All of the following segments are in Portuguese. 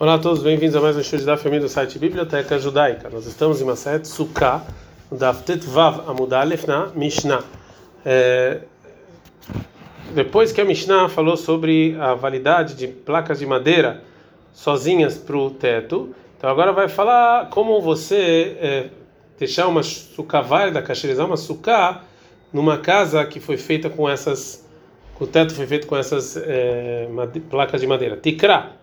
Olá a todos, bem-vindos a mais um show da família do site Biblioteca Judaica. Nós estamos em Maset Sukkah, da Vav Amudalef na Mishnah. É, depois que a Mishnah falou sobre a validade de placas de madeira sozinhas para o teto, então agora vai falar como você é, deixar uma sukkah válida, cacherizar uma sukkah numa casa que foi feita com essas, o teto foi feito com essas é, placas de madeira. Tikra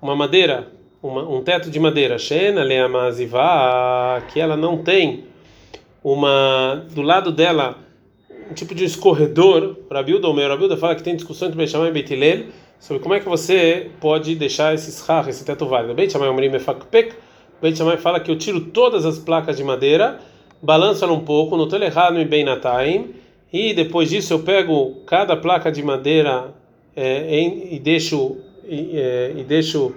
uma madeira, uma, um teto de madeira, Shena leamazivá, que ela não tem uma do lado dela um tipo de escorredor. Rabilda, o meu Rabilda fala que tem discussão entre Beit Shammai e Beit Hillel sobre como é que você pode deixar esse schach, esse teto válido. Beit Shammai Omrim Mefakpek, Beit Shammai fala que eu tiro todas as placas de madeira, balanço ela um pouco, no Telehanu e Beinataim, e depois disso eu pego cada placa de madeira é, em, e deixo e, e deixo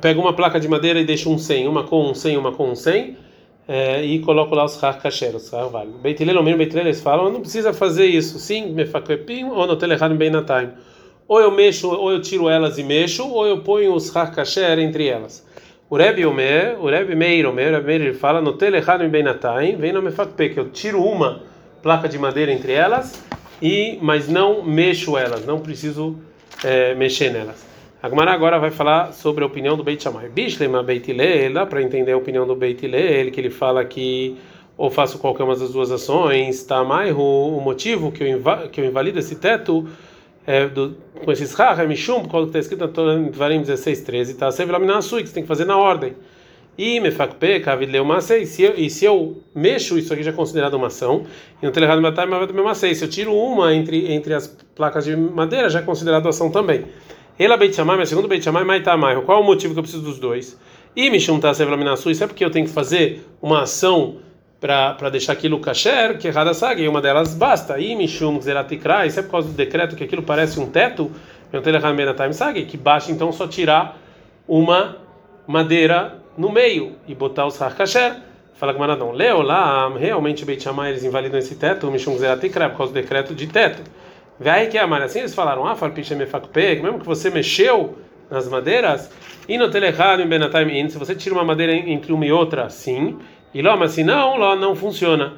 pego uma placa de madeira e deixo um 100, uma com um 100, uma com um 100, é, e coloco lá os kasher, os válidos. Beitilel, o mesmo Beitilel, eles falam, não precisa fazer isso, sim, mefakwepim, ou no telehad bem na time. Ou eu mexo, ou eu tiro elas e mexo, ou eu ponho os kasher entre elas. O Rebbe Omer, o Rebbe Meir o Rebbe Meir ele fala no telehad bem na time, vem no mefakpe, que eu tiro uma placa de madeira entre elas, e mas não mexo elas, não preciso é, mexer nelas. A Gemara agora vai falar sobre a opinião do Beit Shammai. Bishlema Beit Hillel, dá para entender a opinião do Beit Hillel, que ele fala que ou faço qualquer uma das duas ações, tá mais o motivo que eu, que eu invalido esse teto é, do, com esses rachas, é mishum, quando está escrito em Varim 16, 13, tá? Você tem que fazer na ordem. E mefakpe, kavidleu masei, e se eu mexo, isso aqui já é considerado uma ação, e no telehado matar, mas vai masei, se eu tiro uma entre, entre as placas de madeira, já é considerado ação também. Ela Beit Shammai, mas segundo Beit Shammai, Maitamai. Qual é o motivo que eu preciso dos dois? E Mishum Tasev Laminasu, isso é porque eu tenho que fazer uma ação para deixar aquilo kasher, que errada saga, e uma delas basta. E Mishum Zeratikra, isso é por causa do decreto que aquilo parece um teto, que basta então só tirar uma madeira no meio e botar os har kasher. Fala que não, Leolam, realmente Beit Shammai eles invalidam esse teto, Mishum Zeratikra, por causa do decreto de teto. Vai que amar assim eles falaram, ah, mesmo que você mexeu nas madeiras, no telehad em benataim in, se você tira uma madeira entre uma e outra, sim, e lá, mas se não, lá não funciona.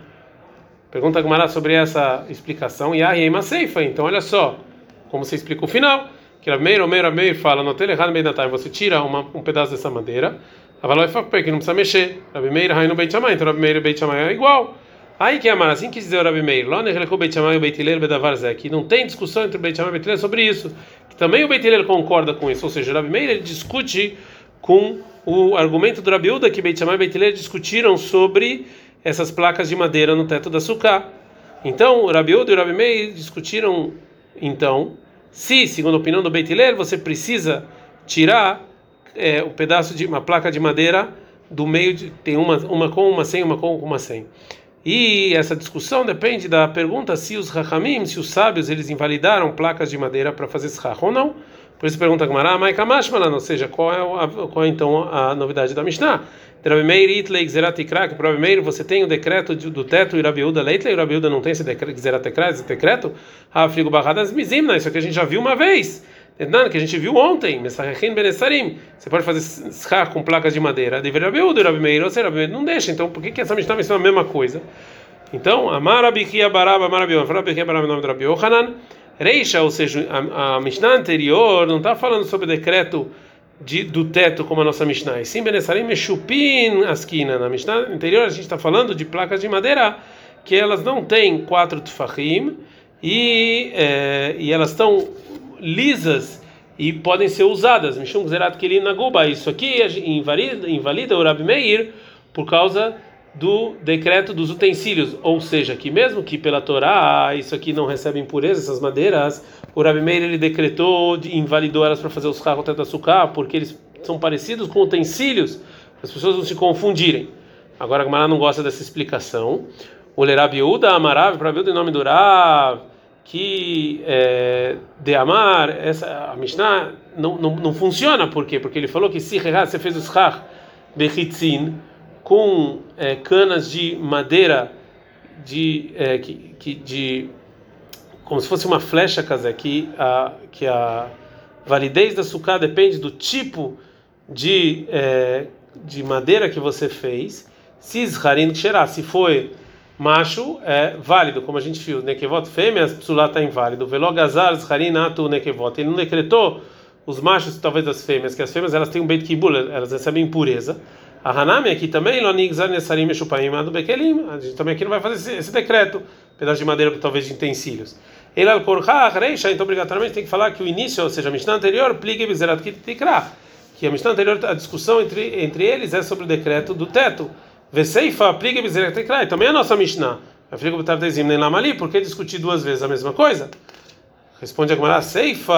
Pergunta Gumara sobre essa explicação, e aí uma ceifa, então olha só, como você explica o final, que Rameir, Omer, Rameir fala, no telehad em benataim, você tira uma, um pedaço dessa madeira, a valor é que não precisa mexer. Rameir, Rainu, Beit Shammai, então Rameir e Beit Shammai é igual. Aí que amar, assim quis dizer o Rabi Meir, lá no Beit Shammai e o Beit Hillel Bedavar que não tem discussão entre o Beit Shammai e o Beit Hillel sobre isso, que também o Beit Hillel concorda com isso, ou seja, o Rabi Meir ele discute com o argumento do Rabi Uda que Beit Shammai e Beit Hillel discutiram sobre essas placas de madeira no teto da Sukkah. Então, o Rabi Uda e o Rabi Meir discutiram então se, segundo a opinião do Beit Hillel, você precisa tirar é, o pedaço de uma placa de madeira do meio de tem uma uma com uma sem uma com uma sem. E essa discussão depende da pergunta se os Rahamim, se os sábios, eles invalidaram placas de madeira para fazer schach ou não. Por isso pergunta a Gemara, ah, Maikamashmalan, ou seja, qual é, a, qual é então a novidade da Mishnah? Rabimeir itlei gzeratikra, que para Rabimeir você tem o decreto do teto e Rabiuda leitlei, Rabiuda não tem esse decreto, gzeratikra, esse decreto? Ah, frigo barradas mizimna, isso aqui a gente já viu uma vez que a gente viu ontem, você pode fazer schar com placas de madeira. Deveria haver o Rabi Meir, ou seja, não deixa. Então, por que, que essa Mishnah ser a mesma coisa? Então, Amar Abichia Baraba, Amar Abion, fala Abichia Baraba nome do Rabi Yohanan, Reisha, ou seja, a, a Mishnah anterior não está falando sobre decreto de, do teto como a nossa Mishnah. E sim, Benesarim Meshupin Askina. Na Mishnah anterior a gente está falando de placas de madeira que elas não têm quatro tufahim e, é, e elas estão lisas e podem ser usadas. Mishum Zerat Kelin Naguba. Isso aqui invalida, invalida o Rabi Meir por causa do decreto dos utensílios, ou seja, que mesmo que pela Torá isso aqui não recebe impureza, essas madeiras, o Rabi Meir ele decretou, invalidou elas para fazer os carros açúcar, porque eles são parecidos com utensílios, as pessoas não se confundirem. Agora a Gamara não gosta dessa explicação. O Lerabiúda Amarav, para ver o nome do Rav, que é, de amar essa a Mishnah não, não, não funciona por quê? Porque ele falou que se você fez os chach bechitzin com é, canas de madeira de é, que, que, de como se fosse uma flecha, casé, que a que a validez da sucá depende do tipo de, é, de madeira que você fez, se Zharin se foi macho, é válido, como a gente viu, Nekevot fêmeas, Psulá está inválido, Velogazar Zharin Atu Nekevot, ele não decretou os machos, talvez das fêmeas, que as fêmeas elas têm um beit kibul, elas recebem impureza. A Hanami aqui também, Lonigzar Nesarim Eshupaim Adu a gente também aqui não vai fazer esse, esse decreto, pedaço de madeira, talvez de utensílios. Ele al então obrigatoriamente tem que falar que o início, ou seja, a Mishnah anterior, Plige Bizerat Tikra, que a Mishnah anterior, a discussão entre, entre eles é sobre o decreto do teto. Veseifa Tikra, e também a nossa Mishnah. Afrika Butartezim nem Lamali, por que discutir duas vezes a mesma coisa? Responde a Gemara, Seifa,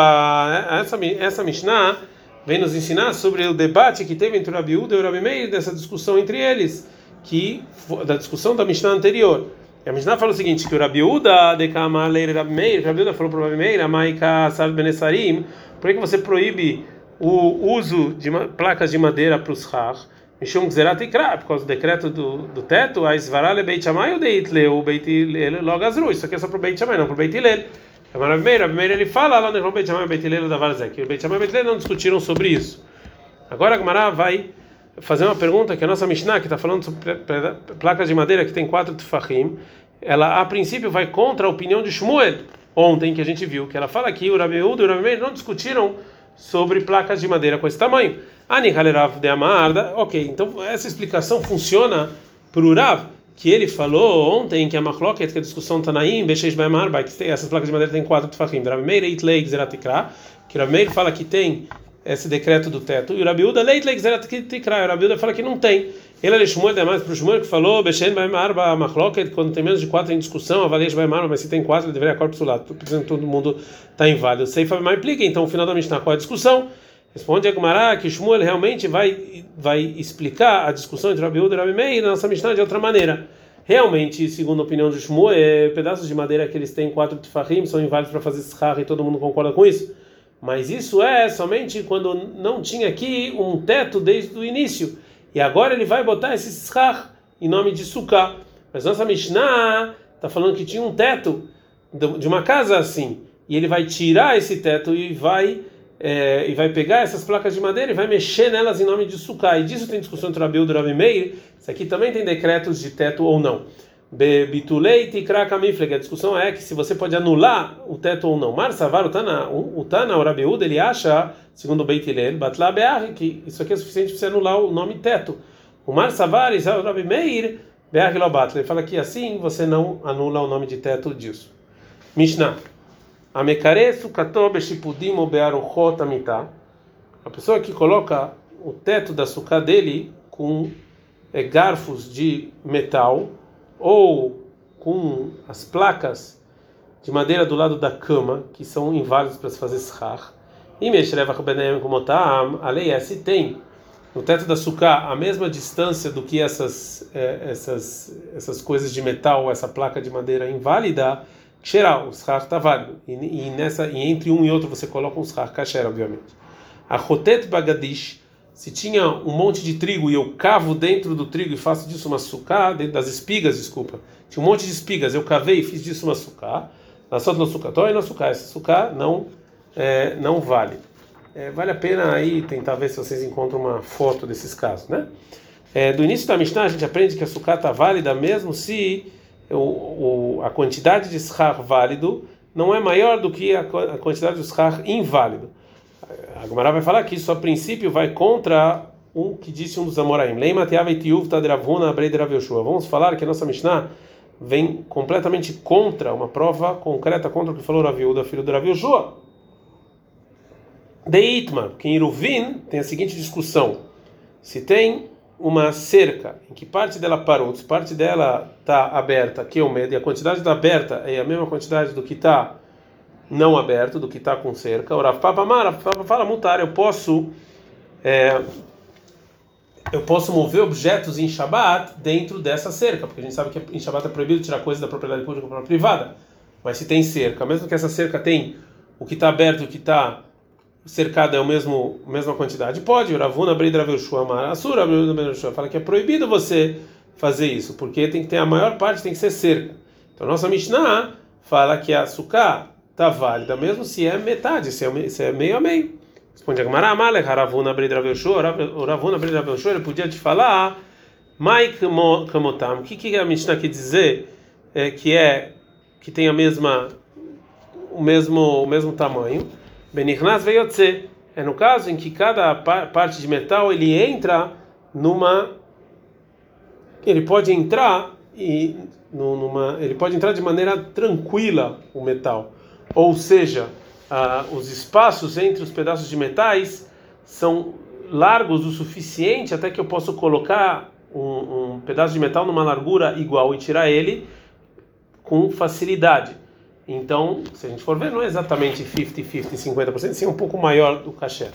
essa, essa Mishnah vem nos ensinar sobre o debate que teve entre o Rabi Uda e o Rabi Meir, dessa discussão entre eles, que da discussão da Mishnah anterior. E a Mishnah fala o seguinte, que o Rabi Uda de Kamaleir Rabi Meir, Rabi Uda falou para o Rabi Meir, Amaika Sar Benesarim, por que você proíbe o uso de placas de madeira para os Har? Mishum Gzerat Ikra, por causa do decreto do, do teto, a Isvarale Beit Shammai ou Deit Leu Beit Hillel Logazru, isso aqui é só para o Beit Shammai, não para o Beit Hillel. É Rabi Meir ele fala lá no Beit Shammai Beit Hillel da Varzek, o Beit Shammai e Beit Hillel não discutiram sobre isso. Agora a Gemara vai fazer uma pergunta que a nossa Mishnah, que está falando sobre placas de madeira que tem quatro tefachim, ela a princípio vai contra a opinião de Shmuel, ontem que a gente viu, que ela fala que o Rabiúdo e o Rabi não discutiram sobre placas de madeira com esse tamanho. Ani Halerav de Amarda, ok, então essa explicação funciona para o Rav, que ele falou ontem que a Machloket, que a discussão Tanaim, Beshesh Baimar, que essas placas de madeira têm quatro tefachim, Rabi Meir, Eitlei, Zeratikra, que Rabi Meir fala que tem esse decreto do teto. E o Rabiúda, leit leigzerat tikra. O Rabiúda fala que não tem. Ele é Shmuel, é mais para o Shmuel que falou, Beshen arba machloket, quando tem menos de quatro em discussão, avalia arba, mas se tem quatro, ele deveria corpo lado. Todo mundo está inválido. Seifa mais implica, então, o final da Mishnah, qual é a discussão? Responde a que Shmuel realmente vai, vai explicar a discussão entre Rabiúda e Rabi Meir na nossa Mishnah de outra maneira. Realmente, segundo a opinião de Shmuel, é, pedaços de madeira que eles têm quatro tefahim são inválidos para fazer shar e todo mundo concorda com isso? Mas isso é somente quando não tinha aqui um teto desde o início. E agora ele vai botar esse schar em nome de Sukkah. Mas nossa Mishnah está falando que tinha um teto de uma casa assim. E ele vai tirar esse teto e vai é, e vai pegar essas placas de madeira e vai mexer nelas em nome de Sukkah. E disso tem discussão entre Rabi e Rabi Meir. Isso aqui também tem decretos de teto ou não. Bitulei tikra kamifleg. A discussão é que se você pode anular o teto ou não. Mar savar o Tana, o Tana, o Rabiúd, ele acha, segundo o Beit Hillel, be'ar, que isso aqui é suficiente para você anular o nome teto. O Mar savar, o Rabi Meir, be'ar lo Ele fala que assim você não anula o nome de teto disso. Mishnah. Amekare sukato beshipudim o be'aruchot amita. A pessoa que coloca o teto da sucá dele com é, garfos de metal ou com as placas de madeira do lado da cama, que são inválidos para se fazer shar. E Meshreva Benem Kumotam, a lei é se tem no teto da suká a mesma distância do que essas, é, essas, essas coisas de metal, essa placa de madeira inválida, Xeral, o shar está válido. E, e, nessa, e entre um e outro você coloca um shar kasher, obviamente. A Rotet Bagadish, se tinha um monte de trigo e eu cavo dentro do trigo e faço disso uma sucá, dentro das espigas, desculpa, tinha um monte de espigas, eu cavei e fiz disso uma sucá, na só no sucató e na sucá, essa sucá não, é, não vale. É, vale a pena aí tentar ver se vocês encontram uma foto desses casos, né? É, do início da Mishnah a gente aprende que a sucá está válida mesmo se o, o, a quantidade de shar válido não é maior do que a, a quantidade de shar inválido a Gemara vai falar que isso a princípio vai contra o que disse um dos Amoraim. Vamos falar que a nossa Mishnah vem completamente contra, uma prova concreta contra o que falou Raviuda, filho do Rav Yoshua. Deitma, que em Iruvin tem a seguinte discussão: se tem uma cerca em que parte dela parou, se parte dela está aberta, que é o medo, e a quantidade da aberta é a mesma quantidade do que está não aberto, do que está com cerca. O Rav Papa fala mutar, eu posso é, eu posso mover objetos em Shabat dentro dessa cerca, porque a gente sabe que em Shabat é proibido tirar coisas da propriedade pública para privada. Mas se tem cerca, mesmo que essa cerca tem o que está aberto e o que está cercado é o mesmo a mesma quantidade, pode. Ravuna Breidravelshua Marasura fala que é proibido você fazer isso, porque tem que ter a maior parte tem que ser cerca. Então nossa Mishnah fala que a sukkah está válida, mesmo se é metade, se é, se é meio a meio. Responde a Gemara, Amalek, Ravuna Bridra Velshua, o Ravuna Bridra Velshua, ele podia te falar, Mai Kamotam, o que, que a Mishnah quer dizer é, que é, que tem a mesma, o mesmo, o mesmo tamanho? Benichnas Veyotze, é no caso em que cada parte de metal ele entra numa, ele pode entrar e numa, ele pode entrar de maneira tranquila o metal, ou seja, ah, os espaços entre os pedaços de metais são largos o suficiente até que eu possa colocar um, um pedaço de metal numa largura igual e tirar ele com facilidade. Então, se a gente for ver, não é exatamente 50, 50, 50%, sim, é um pouco maior do kasher.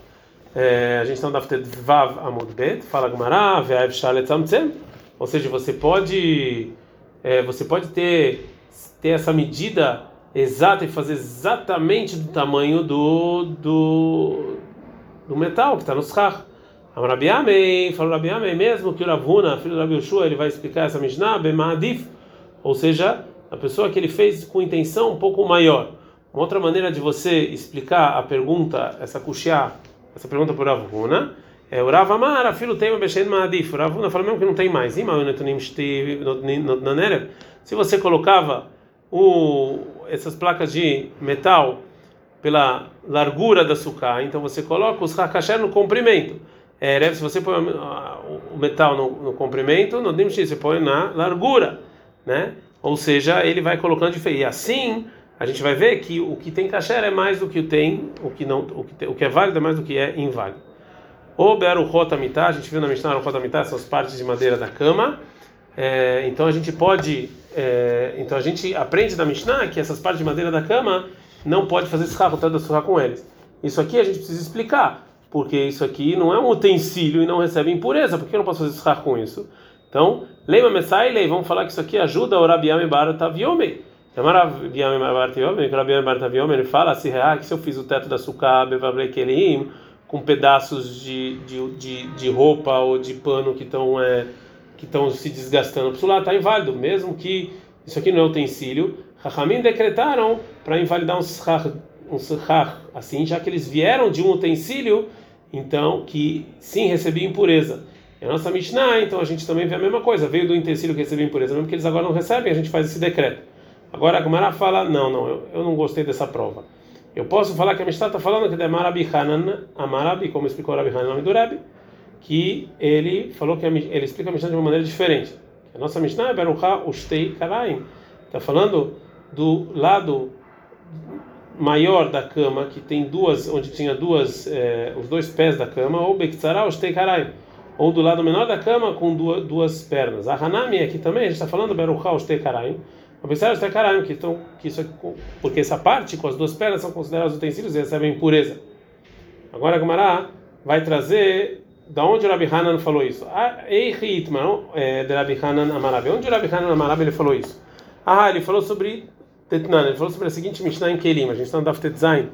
É, a gente está no Daftet Vav Amud Bet, fala Gemara, Ve'av Shalet Tzamtzem, ou seja, você pode é, você pode ter, ter essa medida exata e fazer exatamente do tamanho do, do, do metal que está no schach. Rabi Amei, falou Rabi Amei mesmo que o Ravuna, filho do Rabi Yoshua, ele vai explicar essa Mishnah, Bema'adif, ou seja, a pessoa que ele fez com intenção um pouco maior. Uma outra maneira de você explicar a pergunta, essa kushia, essa pergunta por Ravuna, é o Rav Amar, filho tem Beshen Ma'adif. O Ravuna fala mesmo que não tem mais. Se você colocava o, essas placas de metal pela largura da sucá, então você coloca os hakasher no comprimento. É, se você põe o metal no, no comprimento, no dimshi você põe na largura, né? Ou seja, ele vai colocando diferente. E assim, a gente vai ver que o que tem kasher é mais do que tem, o que não, o que, tem, o que é válido é mais do que é inválido. O Be'aruchot Amitá, a gente viu na Mishnah Aruchot Amitá, essas partes de madeira da cama. É, então a gente pode, é, então a gente aprende da Mishnah que essas partes de madeira da cama não pode fazer escarro, tanto surrar com eles. Isso aqui a gente precisa explicar, porque isso aqui não é um utensílio e não recebe impureza. Por que eu não posso fazer escarro com isso? Então, leima mesai lei, vamos falar que isso aqui ajuda o Rabiame Barataviome. Rabiame ele fala se ah, que se eu fiz o teto da sucá, bevablei kelim com pedaços de, de, de, de, roupa ou de pano que estão é, que estão se desgastando. Para lá está inválido, mesmo que isso aqui não é utensílio. Rahamim decretaram para invalidar um srach, um srach, assim, já que eles vieram de um utensílio, então que sim recebia impureza. E a nossa Mishnah, então a gente também vê a mesma coisa, veio do utensílio que recebia impureza, mesmo que eles agora não recebem, a gente faz esse decreto. Agora a Gemara fala: não, não, eu, eu não gostei dessa prova. Eu posso falar que a Mishnah está falando que é Marabi Hanan, Amarabi, como explicou Rabi Hanan, nome do Rebbe, que ele falou que ele explica a Mishnah de uma maneira diferente. A nossa Mishnah é Beruchá Ustei Karaim. Está falando do lado maior da cama, que tem duas, onde tinha duas, eh, os dois pés da cama, ou Bektsara Ustei Karaim. Ou do lado menor da cama com duas, duas pernas. A Hanami aqui também, a gente está falando Beruchá Ustei Karaim. Observe está caralho que estão que isso porque essa parte com as duas pernas são considerados utensílios e recebem impureza. Agora a Gemara vai trazer da onde o Rabbi Hanan falou isso. Ei Hitman é, de Rabbi Hanan Amarabi. Onde o Rabbi Hanan Amarabi ele falou isso? Ah, ele falou sobre Tetnan, ele falou sobre a seguinte Mishnah em Kelim. A gente está no Daf Tetzain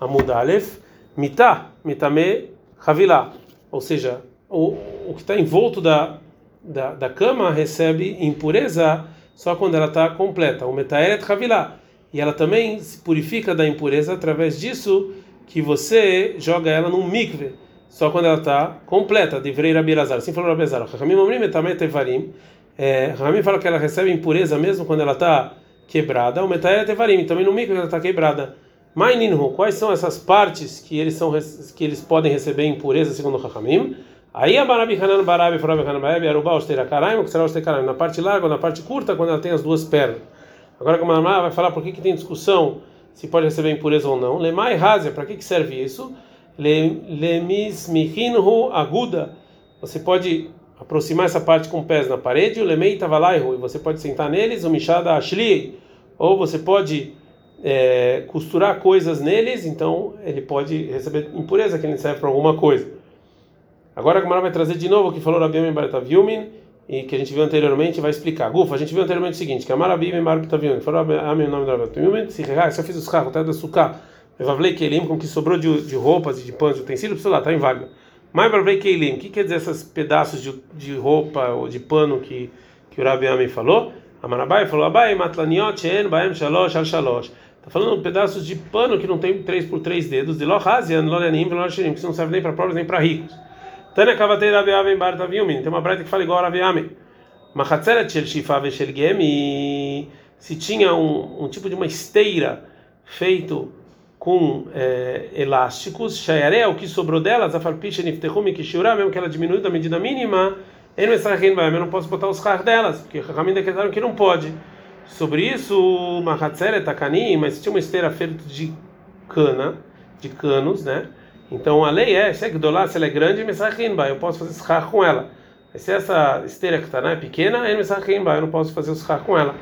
Amud Aleph, Mitah, Mitame Havilá. Ou seja, o, o que está envolto da, da, da cama recebe impureza só quando ela está completa. O metaeret havilá. E ela também se purifica da impureza através disso que você joga ela num mikve. Só quando ela está completa. Devrei Rabi Lazar. Assim falou Rabi Lazar. Ramim Omrim metamet evarim. Ramim fala que ela recebe impureza mesmo quando ela está quebrada. O metaeret evarim. Também no mikve ela está quebrada. Maininhu. Quais são essas partes que eles, são, que eles podem receber impureza segundo o Ramim? Aí a Barabi Hanan Barabi Farabi Hanan Barabi Arubá Ostera Karaim, o que será Ostera Karaim? Na parte larga na parte curta, quando ela tem as duas pernas. Agora como a vai falar por que, que tem discussão se pode receber impureza ou não. Lemai Hazia, para que, que serve isso? Lemis Mihinhu Aguda. Você pode aproximar essa parte com pés na parede, o Lemei Tavalaihu, e você pode sentar neles, o Mishada Ashli, ou você pode é, costurar coisas neles, então ele pode receber impureza que ele serve para alguma coisa. Agora a Gemara vai trazer de novo o que falou Yomin Barataviumin e que a gente viu anteriormente vai explicar. Gufa, a gente viu anteriormente o seguinte, que a Marabi Barataviumin falou Rabi o nome da Barataviumin, se se eu fiz os carros, até da suká, Evavlei Keilim, com que sobrou de, de roupas e de pães, de utensílios, sei lá, está inválido. Mas Evavlei Keilim, o que quer dizer esses pedaços de, de roupa ou de pano que, que o Rabi Yomin falou? A Marabai falou, Abai matlaniot en baem shalosh al shalosh. Está falando pedaços de pano que não tem 3 por 3 dedos, de lohazian, lorenim, veloshirim, que não serve nem para pobres nem para ricos. Tânia Kavatei Raviamen Bar Taviumin. Tem uma braita que fala igual a Raviamen. Machatzeret Shel Shifa Veshel Gemi. Se tinha um, um tipo de uma esteira feito com é, elásticos, Shayare, o que sobrou delas, a Farpisha Niftehumi Kishura, mesmo que ela diminui da medida mínima, eu não posso botar os carros delas, porque Rahamim decretaram que não pode. Sobre isso, Mahatzeret Takani, mas tinha uma esteira feita de cana, de canos, né? Então a lei é, se é Gdolá, se ela é grande, eu posso fazer schar com ela. Mas se essa esteira que está é pequena, é Mesachimba, eu não posso fazer o schar com ela.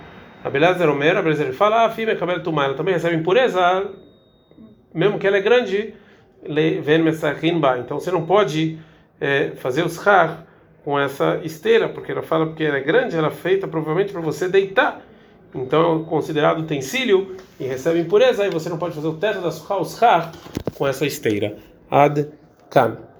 A beleza Romero, a beleza ele fala, ah, filha, cabelo tumar, ela também recebe impureza, mesmo que ela é grande. Então você não pode é, fazer o schar com essa esteira, porque ela fala porque ela é grande, ela é feita provavelmente para você deitar. Então é considerado utensílio e recebe impureza, e você não pode fazer o teto da Suha com essa esteira. Ad Kan.